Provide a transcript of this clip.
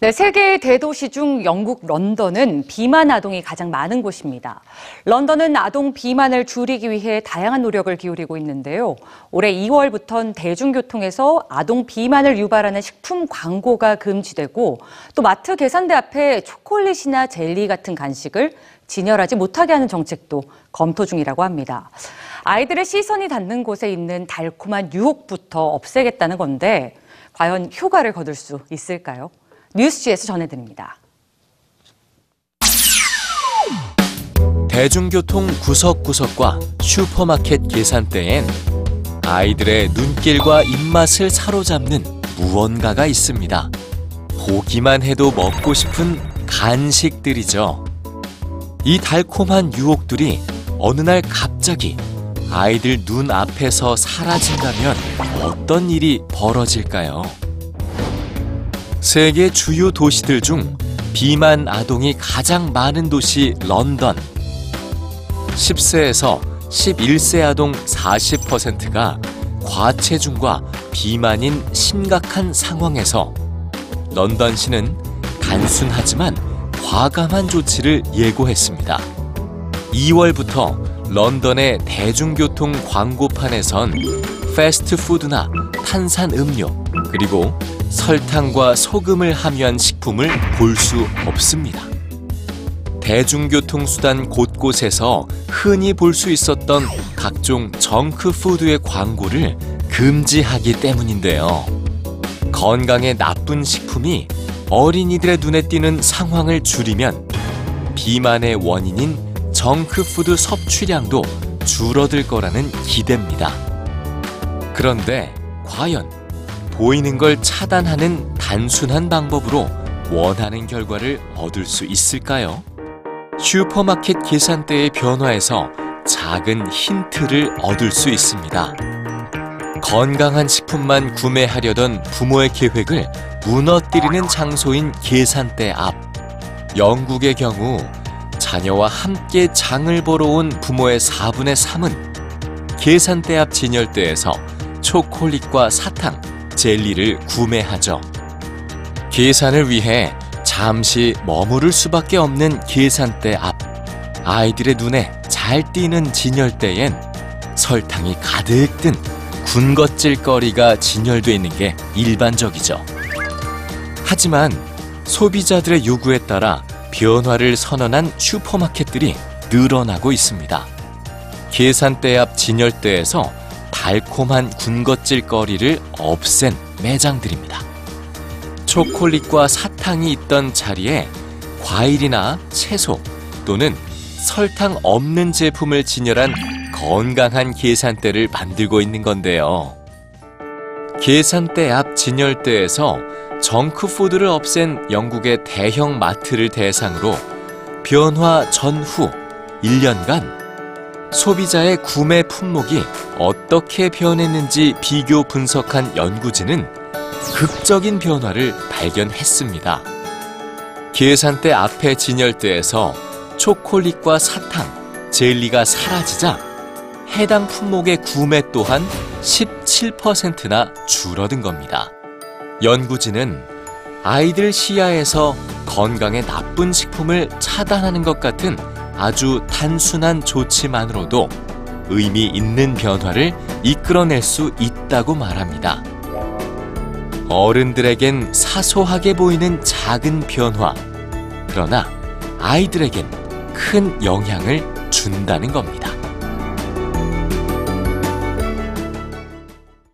네, 세계 대도시 중 영국 런던은 비만 아동이 가장 많은 곳입니다. 런던은 아동 비만을 줄이기 위해 다양한 노력을 기울이고 있는데요. 올해 2월부터는 대중교통에서 아동 비만을 유발하는 식품 광고가 금지되고 또 마트 계산대 앞에 초콜릿이나 젤리 같은 간식을 진열하지 못하게 하는 정책도 검토 중이라고 합니다. 아이들의 시선이 닿는 곳에 있는 달콤한 유혹부터 없애겠다는 건데 과연 효과를 거둘 수 있을까요? 뉴스지에서 전해드립니다. 대중교통 구석구석과 슈퍼마켓 계산대엔 아이들의 눈길과 입맛을 사로잡는 무언가가 있습니다. 보기만 해도 먹고 싶은 간식들이죠. 이 달콤한 유혹들이 어느 날 갑자기 아이들 눈 앞에서 사라진다면 어떤 일이 벌어질까요? 세계 주요 도시들 중 비만 아동이 가장 많은 도시 런던. 10세에서 11세 아동 40%가 과체중과 비만인 심각한 상황에서 런던시는 단순하지만 과감한 조치를 예고했습니다. 2월부터 런던의 대중교통 광고판에선 패스트푸드나 탄산 음료 그리고 설탕과 소금을 함유한 식품을 볼 수 없습니다. 대중교통수단 곳곳에서 흔히 볼 수 있었던 각종 정크푸드의 광고를 금지하기 때문인데요. 건강에 나쁜 식품이 어린이들의 눈에 띄는 상황을 줄이면 비만의 원인인 정크푸드 섭취량도 줄어들 거라는 기대입니다. 그런데 과연 보이는 걸 차단하는 단순한 방법으로 원하는 결과를 얻을 수 있을까요? 슈퍼마켓 계산대의 변화에서 작은 힌트를 얻을 수 있습니다. 건강한 식품만 구매하려던 부모의 계획을 무너뜨리는 장소인 계산대 앞. 영국의 경우 자녀와 함께 장을 보러 온 부모의 4분의 3은 계산대 앞 진열대에서 초콜릿과 사탕, 젤리를 구매하죠. 계산을 위해 잠시 머무를 수밖에 없는 계산대 앞. 아이들의 눈에 잘 띄는 진열대엔 설탕이 가득 든 군것질 거리가 진열돼 있는 게 일반적이죠. 하지만 소비자들의 요구에 따라 변화를 선언한 슈퍼마켓들이 늘어나고 있습니다. 계산대 앞 진열대에서 달콤한 군것질거리를 없앤 매장들입니다. 초콜릿과 사탕이 있던 자리에 과일이나 채소 또는 설탕 없는 제품을 진열한 건강한 계산대를 만들고 있는 건데요. 계산대 앞 진열대에서 정크푸드를 없앤 영국의 대형 마트를 대상으로 변화 전후 1년간 소비자의 구매 품목이 어떻게 변했는지 비교 분석한 연구진은 극적인 변화를 발견했습니다. 계산대 앞에 진열대에서 초콜릿과 사탕, 젤리가 사라지자 해당 품목의 구매 또한 17%나 줄어든 겁니다. 연구진은 아이들 시야에서 건강에 나쁜 식품을 차단하는 것 같은 아주 단순한 조치만으로도 의미 있는 변화를 이끌어낼 수 있다고 말합니다. 어른들에겐 사소하게 보이는 작은 변화. 그러나 아이들에겐 큰 영향을 준다는 겁니다.